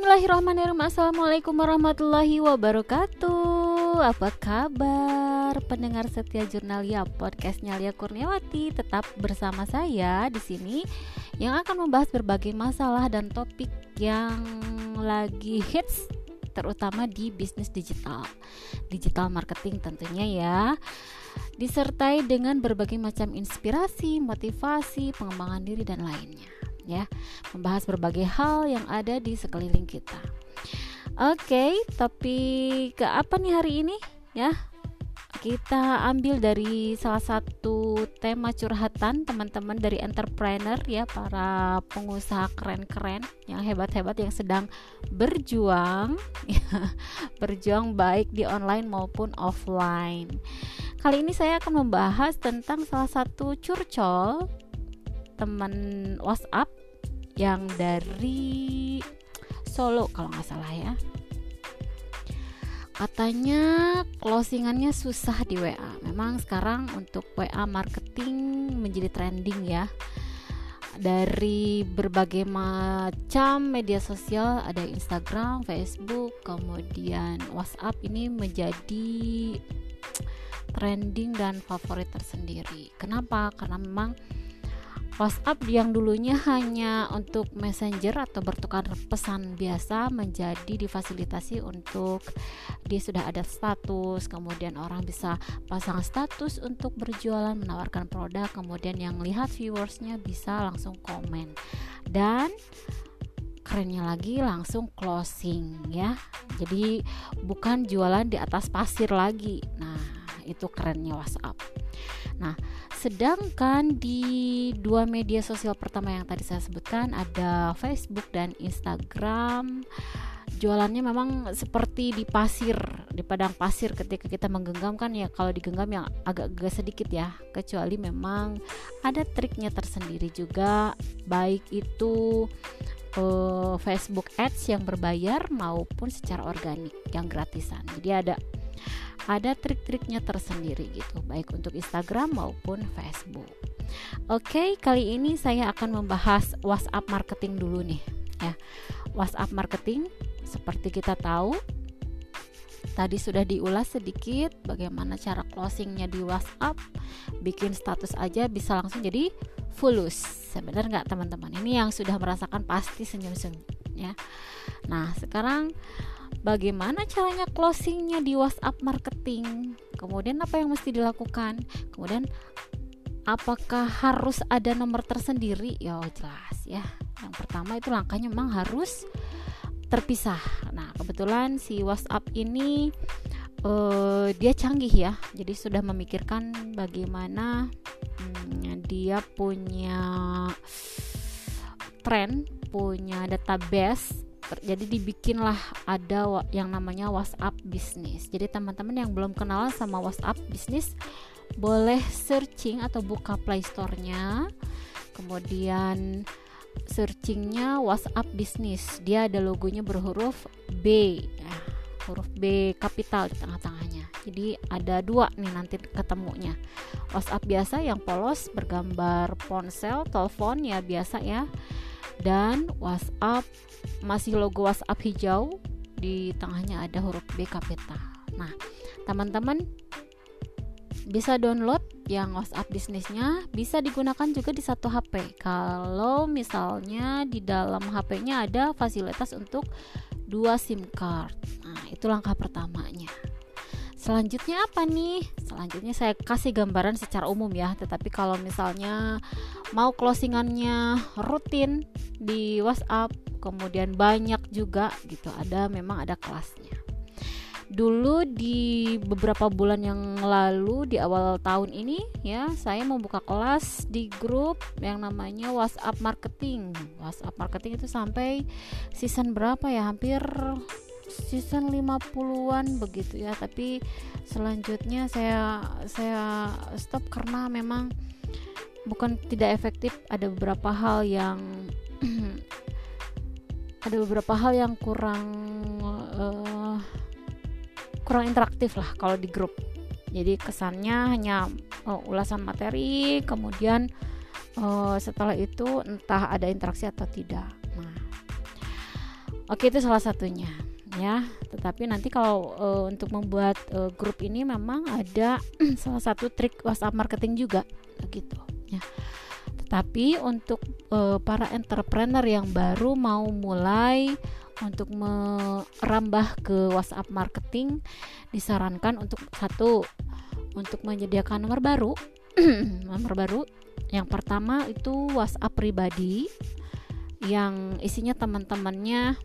Bismillahirrahmanirrahim. Assalamualaikum warahmatullahi wabarakatuh. Apa kabar? Pendengar setia Jurnalia podcastnya Lia Kurniawati Tetap bersama saya di sini Yang akan membahas berbagai masalah dan topik yang lagi hits Terutama di bisnis digital. Digital marketing tentunya ya. Disertai dengan berbagai macam inspirasi, motivasi, pengembangan diri dan lainnya ya, membahas berbagai hal yang ada di sekeliling kita. Oke, tapi ke apa nih hari ini ya? Kita ambil dari salah satu tema curhatan teman-teman dari entrepreneur ya, para pengusaha keren-keren yang hebat-hebat yang sedang berjuang ya, berjuang baik di online maupun offline. Kali ini saya akan membahas tentang salah satu curcol teman WhatsApp yang dari Solo kalau nggak salah ya katanya closingannya susah di WA memang sekarang untuk WA marketing menjadi trending ya dari berbagai macam media sosial ada Instagram, Facebook, kemudian WhatsApp ini menjadi trending dan favorit tersendiri. Kenapa? Karena memang WhatsApp yang dulunya hanya untuk messenger atau bertukar pesan biasa menjadi difasilitasi untuk dia sudah ada status, kemudian orang bisa pasang status untuk berjualan menawarkan produk, kemudian yang lihat viewersnya bisa langsung komen dan kerennya lagi langsung closing ya. Jadi bukan jualan di atas pasir lagi. Nah, itu kerennya WhatsApp. Nah, sedangkan di dua media sosial pertama yang tadi saya sebutkan ada Facebook dan Instagram. Jualannya memang seperti di pasir di padang pasir ketika kita menggenggam kan ya kalau digenggam yang agak-agak sedikit ya. Kecuali memang ada triknya tersendiri juga baik itu uh, Facebook Ads yang berbayar maupun secara organik yang gratisan. Jadi ada ada trik-triknya tersendiri gitu baik untuk Instagram maupun Facebook. Oke kali ini saya akan membahas WhatsApp marketing dulu nih ya. WhatsApp marketing seperti kita tahu tadi sudah diulas sedikit bagaimana cara closingnya di WhatsApp bikin status aja bisa langsung jadi fulus. Sebenarnya nggak teman-teman? Ini yang sudah merasakan pasti senyum-senyum ya. Nah sekarang bagaimana caranya closingnya di WhatsApp marketing? Kemudian apa yang mesti dilakukan? Kemudian apakah harus ada nomor tersendiri? Ya jelas ya. Yang pertama itu langkahnya memang harus terpisah. Nah kebetulan si WhatsApp ini uh, dia canggih ya. Jadi sudah memikirkan bagaimana hmm, dia punya tren punya database jadi dibikinlah ada yang namanya WhatsApp bisnis. Jadi teman-teman yang belum kenal sama WhatsApp bisnis boleh searching atau buka Play Store-nya. Kemudian searchingnya WhatsApp bisnis. Dia ada logonya berhuruf B. Ya, huruf B kapital di tengah-tengahnya. Jadi ada dua nih nanti ketemunya. WhatsApp biasa yang polos bergambar ponsel telepon ya biasa ya dan WhatsApp masih logo WhatsApp hijau di tengahnya ada huruf B kapital. Nah, teman-teman bisa download yang WhatsApp bisnisnya bisa digunakan juga di satu HP. Kalau misalnya di dalam HP-nya ada fasilitas untuk dua SIM card. Nah, itu langkah pertamanya. Selanjutnya apa nih? Selanjutnya saya kasih gambaran secara umum ya, tetapi kalau misalnya mau closingannya rutin di WhatsApp, kemudian banyak juga gitu, ada memang ada kelasnya. Dulu di beberapa bulan yang lalu di awal tahun ini ya, saya membuka kelas di grup yang namanya WhatsApp marketing. WhatsApp marketing itu sampai season berapa ya? Hampir season 50-an begitu ya. Tapi selanjutnya saya saya stop karena memang bukan tidak efektif. Ada beberapa hal yang ada beberapa hal yang kurang uh, kurang interaktif lah kalau di grup. Jadi kesannya hanya uh, ulasan materi kemudian uh, setelah itu entah ada interaksi atau tidak. Oke itu salah satunya ya tetapi nanti kalau uh, untuk membuat uh, grup ini memang ada salah satu trik WhatsApp marketing juga gitu ya. Tetapi untuk uh, para entrepreneur yang baru mau mulai untuk merambah ke WhatsApp marketing disarankan untuk satu untuk menyediakan nomor baru nomor baru. Yang pertama itu WhatsApp pribadi yang isinya teman-temannya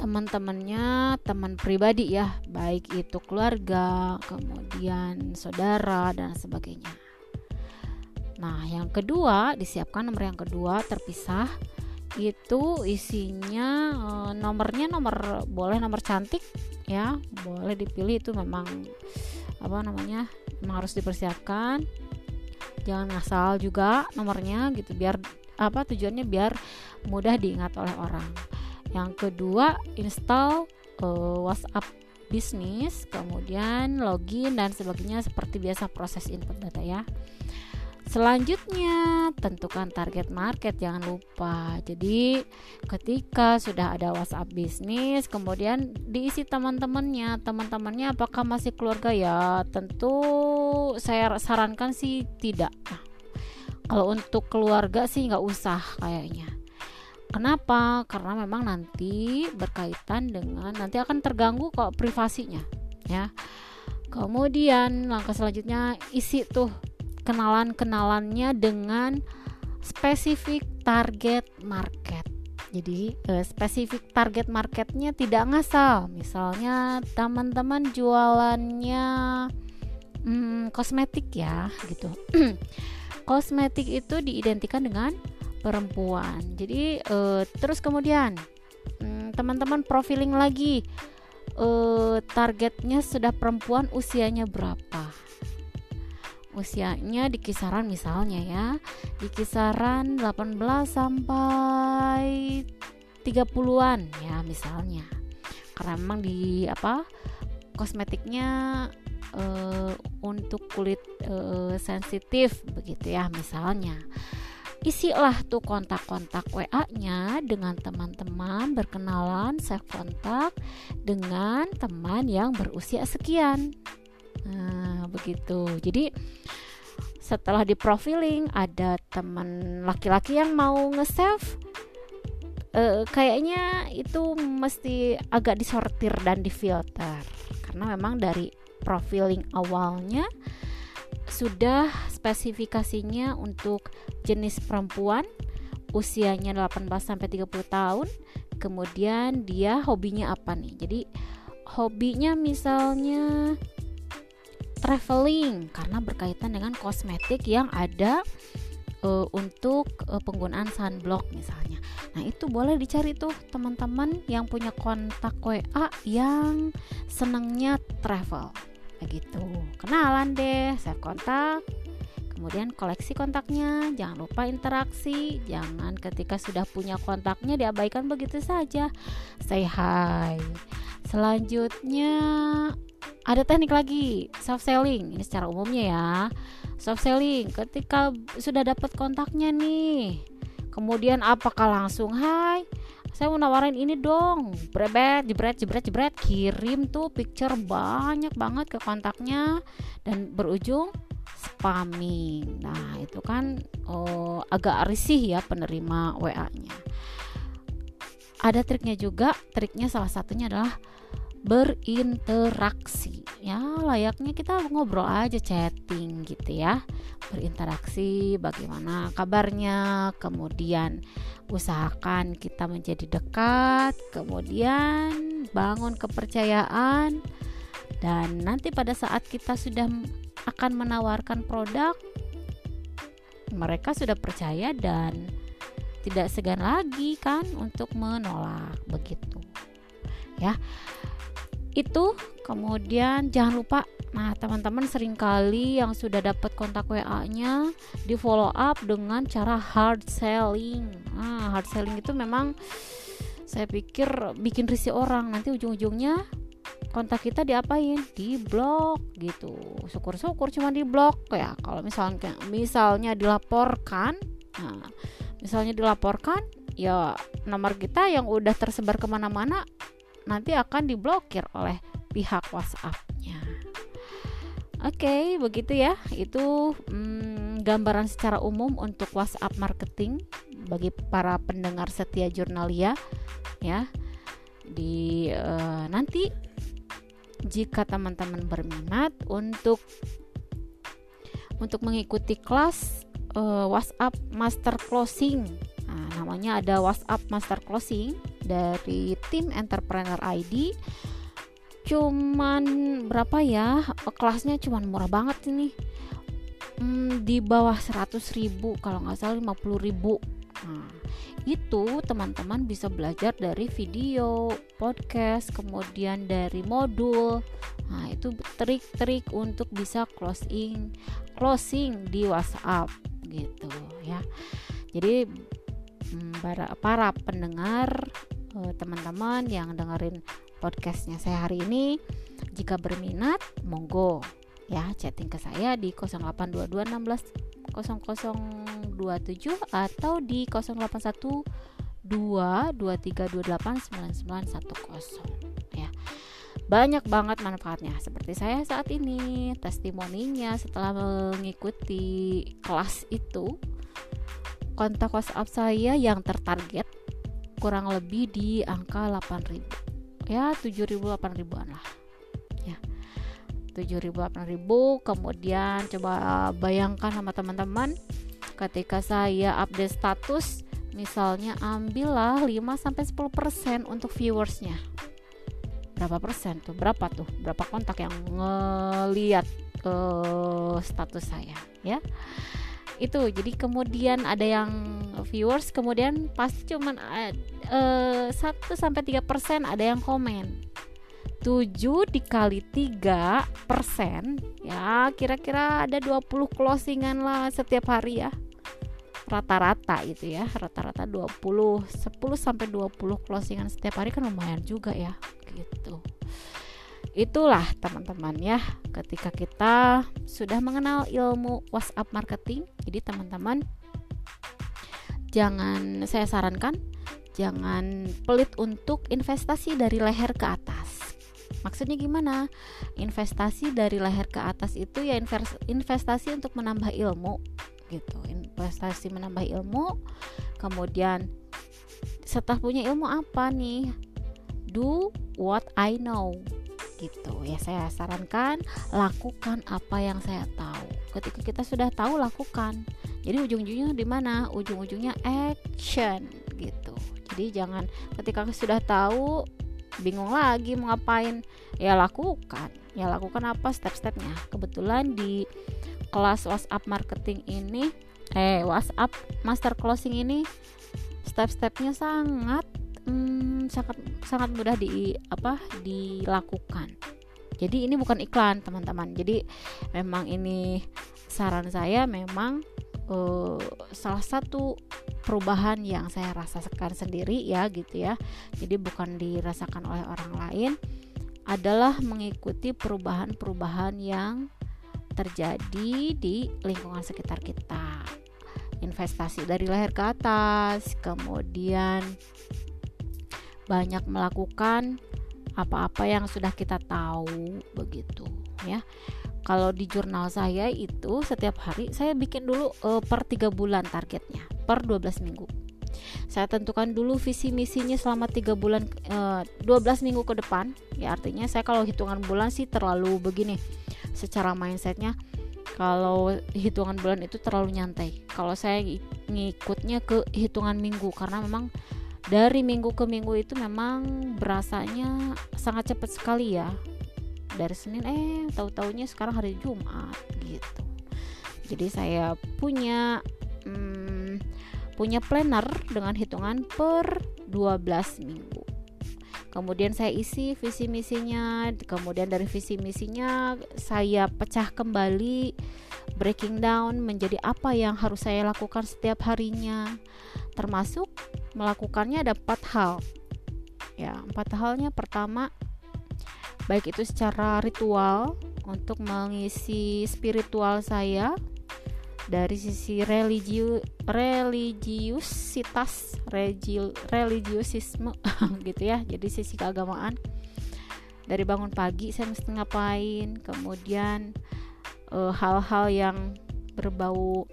teman-temannya teman pribadi ya baik itu keluarga kemudian saudara dan sebagainya. Nah yang kedua disiapkan nomor yang kedua terpisah. Itu isinya e, nomornya nomor boleh nomor cantik ya. Boleh dipilih itu memang apa namanya memang harus dipersiapkan. Jangan ngasal juga nomornya gitu biar apa tujuannya biar mudah diingat oleh orang yang kedua install uh, WhatsApp bisnis kemudian login dan sebagainya seperti biasa proses input data ya Selanjutnya, tentukan target market, jangan lupa. Jadi, ketika sudah ada WhatsApp bisnis, kemudian diisi teman-temannya. Teman-temannya apakah masih keluarga ya? Tentu saya sarankan sih tidak. kalau untuk keluarga sih nggak usah kayaknya. Kenapa? Karena memang nanti berkaitan dengan nanti akan terganggu kok privasinya, ya. Kemudian langkah selanjutnya isi tuh kenalan-kenalannya dengan spesifik target market. Jadi eh, spesifik target marketnya tidak ngasal. Misalnya teman-teman jualannya hmm, kosmetik ya, gitu. kosmetik itu diidentikan dengan perempuan. Jadi uh, terus kemudian teman teman-teman profiling lagi uh, targetnya sudah perempuan usianya berapa? Usianya di kisaran misalnya ya, di kisaran 18 sampai 30-an ya misalnya. Karena memang di apa? kosmetiknya uh, untuk kulit uh, sensitif begitu ya misalnya isilah tuh kontak-kontak WA-nya dengan teman-teman berkenalan save kontak dengan teman yang berusia sekian. Nah begitu. Jadi setelah di profiling ada teman laki-laki yang mau nge-save uh, kayaknya itu mesti agak disortir dan difilter. Karena memang dari profiling awalnya sudah spesifikasinya untuk jenis perempuan usianya 18 sampai 30 tahun. Kemudian dia hobinya apa nih? Jadi hobinya misalnya traveling karena berkaitan dengan kosmetik yang ada uh, untuk uh, penggunaan sunblock misalnya. Nah, itu boleh dicari tuh teman-teman yang punya kontak WA yang senangnya travel begitu kenalan deh save kontak. Kemudian koleksi kontaknya. Jangan lupa interaksi. Jangan ketika sudah punya kontaknya diabaikan begitu saja. Say hi. Selanjutnya ada teknik lagi. Soft selling. Ini secara umumnya ya. Soft selling. Ketika sudah dapat kontaknya nih. Kemudian apakah langsung hai saya mau nawarin ini dong. Brebet jebret jebret jebret. Kirim tuh picture banyak banget ke kontaknya dan berujung spamming. Nah itu kan oh, agak risih ya penerima WA nya ada triknya juga. Triknya salah satunya adalah berinteraksi. Ya layaknya kita ngobrol aja chatting gitu ya. Berinteraksi bagaimana kabarnya kemudian usahakan kita menjadi dekat kemudian bangun kepercayaan dan nanti pada saat kita sudah akan menawarkan produk mereka sudah percaya dan tidak segan lagi kan untuk menolak begitu. Ya itu kemudian jangan lupa nah teman-teman sering kali yang sudah dapat kontak WA-nya di follow up dengan cara hard selling. Nah hard selling itu memang saya pikir bikin risih orang. Nanti ujung-ujungnya kontak kita diapain? Di blok gitu. Syukur-syukur cuma di blok ya. Kalau misalnya misalnya dilaporkan nah misalnya dilaporkan ya nomor kita yang udah tersebar ke mana-mana nanti akan diblokir oleh pihak WhatsApp-nya. Oke, okay, begitu ya. Itu hmm, gambaran secara umum untuk WhatsApp marketing bagi para pendengar setia Jurnalia ya. Di uh, nanti jika teman-teman berminat untuk untuk mengikuti kelas uh, WhatsApp Master Closing. Nah, namanya ada WhatsApp Master Closing dari tim Entrepreneur ID cuman berapa ya? Kelasnya cuman murah banget ini. Hmm, di bawah 100 ribu kalau nggak salah 50 ribu. Nah itu teman-teman bisa belajar dari video podcast kemudian dari modul. Nah itu trik-trik untuk bisa closing closing di WhatsApp gitu ya. Jadi hmm, para para pendengar eh, teman-teman yang dengerin podcastnya saya hari ini. Jika berminat, monggo ya chatting ke saya di 0822 0027 atau di 081 ya. Banyak banget manfaatnya seperti saya saat ini testimoninya setelah mengikuti kelas itu kontak WhatsApp saya yang tertarget kurang lebih di angka 8000 ya 7000 8000an lah. Ya 7000 8000 kemudian coba bayangkan sama teman-teman ketika saya update status misalnya ambillah 5 sampai 10% untuk viewersnya. Berapa persen tuh? Berapa tuh? Berapa kontak yang ngeliat uh, status saya? Ya itu. Jadi kemudian ada yang viewers kemudian pasti cuman uh, 1 sampai 3 persen ada yang komen. 7 dikali 3 persen ya kira-kira ada 20 closingan lah setiap hari ya. Rata-rata itu ya rata-rata 20 10 sampai 20 closingan setiap hari kan lumayan juga ya gitu itulah teman-teman ya. Ketika kita sudah mengenal ilmu WhatsApp marketing jadi teman-teman jangan saya sarankan jangan pelit untuk investasi dari leher ke atas. Maksudnya gimana? Investasi dari leher ke atas itu ya investasi untuk menambah ilmu gitu. Investasi menambah ilmu kemudian setelah punya ilmu apa nih? Do what I know gitu. Ya saya sarankan lakukan apa yang saya tahu. Ketika kita sudah tahu lakukan. Jadi ujung-ujungnya di mana? Ujung-ujungnya action gitu. Jadi jangan ketika sudah tahu bingung lagi mau ngapain. Ya lakukan. Ya lakukan apa step-stepnya. Kebetulan di kelas WhatsApp marketing ini eh WhatsApp master closing ini step-stepnya sangat sangat sangat mudah di apa dilakukan. Jadi ini bukan iklan teman-teman. Jadi memang ini saran saya memang uh, salah satu perubahan yang saya rasakan sendiri ya gitu ya. Jadi bukan dirasakan oleh orang lain adalah mengikuti perubahan-perubahan yang terjadi di lingkungan sekitar kita. Investasi dari leher ke atas kemudian banyak melakukan apa-apa yang sudah kita tahu begitu ya. Kalau di jurnal saya itu setiap hari saya bikin dulu uh, per tiga bulan targetnya per 12 minggu. Saya tentukan dulu visi misinya selama tiga bulan uh, eh, 12 minggu ke depan ya. Artinya saya kalau hitungan bulan sih terlalu begini secara mindsetnya. Kalau hitungan bulan itu terlalu nyantai. Kalau saya ngikutnya ke hitungan minggu karena memang dari minggu ke minggu itu memang berasanya sangat cepat sekali ya. Dari Senin eh tahu-taunya sekarang hari Jumat gitu. Jadi saya punya hmm, punya planner dengan hitungan per 12 minggu. Kemudian saya isi visi misinya kemudian dari visi misinya saya pecah kembali breaking down menjadi apa yang harus saya lakukan setiap harinya termasuk melakukannya ada empat hal. Ya empat halnya pertama baik itu secara ritual untuk mengisi spiritual saya dari sisi religius religiusitas regi, religiusisme gitu ya jadi sisi keagamaan. Dari bangun pagi saya mesti ngapain kemudian eh, hal-hal uh, yang berbau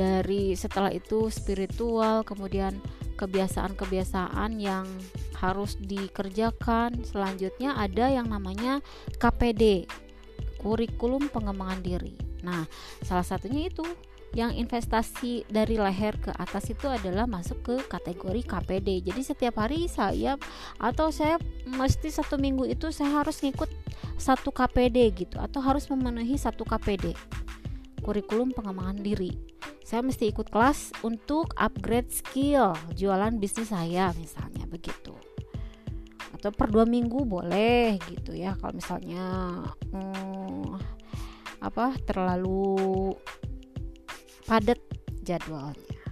dari setelah itu spiritual kemudian kebiasaan-kebiasaan yang harus dikerjakan. Selanjutnya ada yang namanya KPD kurikulum pengembangan diri. Nah salah satunya itu yang investasi dari leher ke atas itu adalah masuk ke kategori KPD. Jadi setiap hari saya atau saya mesti satu minggu itu saya harus ngikut satu KPD gitu atau harus memenuhi satu KPD kurikulum pengembangan diri. Saya mesti ikut kelas untuk upgrade skill jualan bisnis saya misalnya begitu. Atau per dua minggu boleh gitu ya kalau misalnya hmm, apa terlalu padat jadwalnya.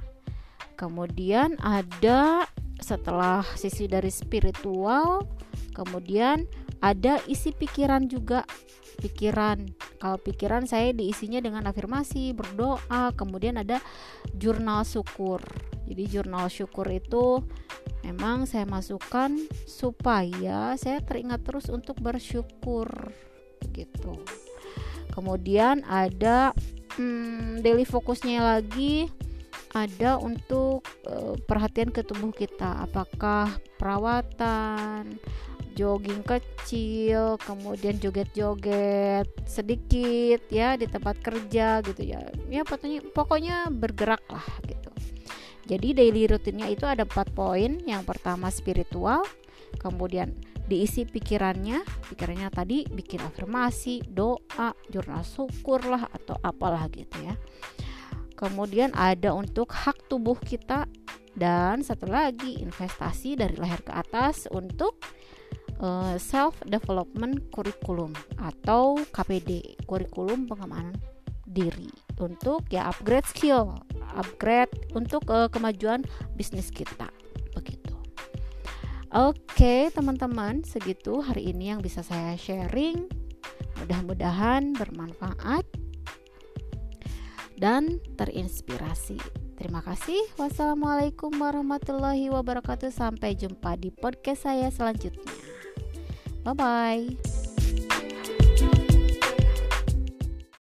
Kemudian ada setelah sisi dari spiritual, kemudian ada isi pikiran juga. Pikiran, kalau pikiran saya diisinya dengan afirmasi, berdoa, kemudian ada jurnal syukur. Jadi jurnal syukur itu memang saya masukkan supaya saya teringat terus untuk bersyukur gitu. Kemudian ada hmm, daily fokusnya lagi ada untuk uh, perhatian ke tubuh kita apakah perawatan jogging kecil kemudian joget-joget sedikit ya di tempat kerja gitu ya. Ya pokoknya pokoknya bergerak lah gitu. Jadi daily rutinnya itu ada empat poin. Yang pertama spiritual. Kemudian diisi pikirannya. Pikirannya tadi bikin afirmasi doa jurnal syukur lah atau apalah gitu ya. Kemudian ada untuk hak tubuh kita. Dan satu lagi investasi dari leher ke atas untuk eh, self development kurikulum atau KPD kurikulum pengembangan diri untuk ya upgrade skill upgrade untuk uh, kemajuan bisnis kita Oke, teman-teman, segitu hari ini yang bisa saya sharing. Mudah-mudahan bermanfaat dan terinspirasi. Terima kasih. Wassalamualaikum warahmatullahi wabarakatuh. Sampai jumpa di podcast saya selanjutnya. Bye bye.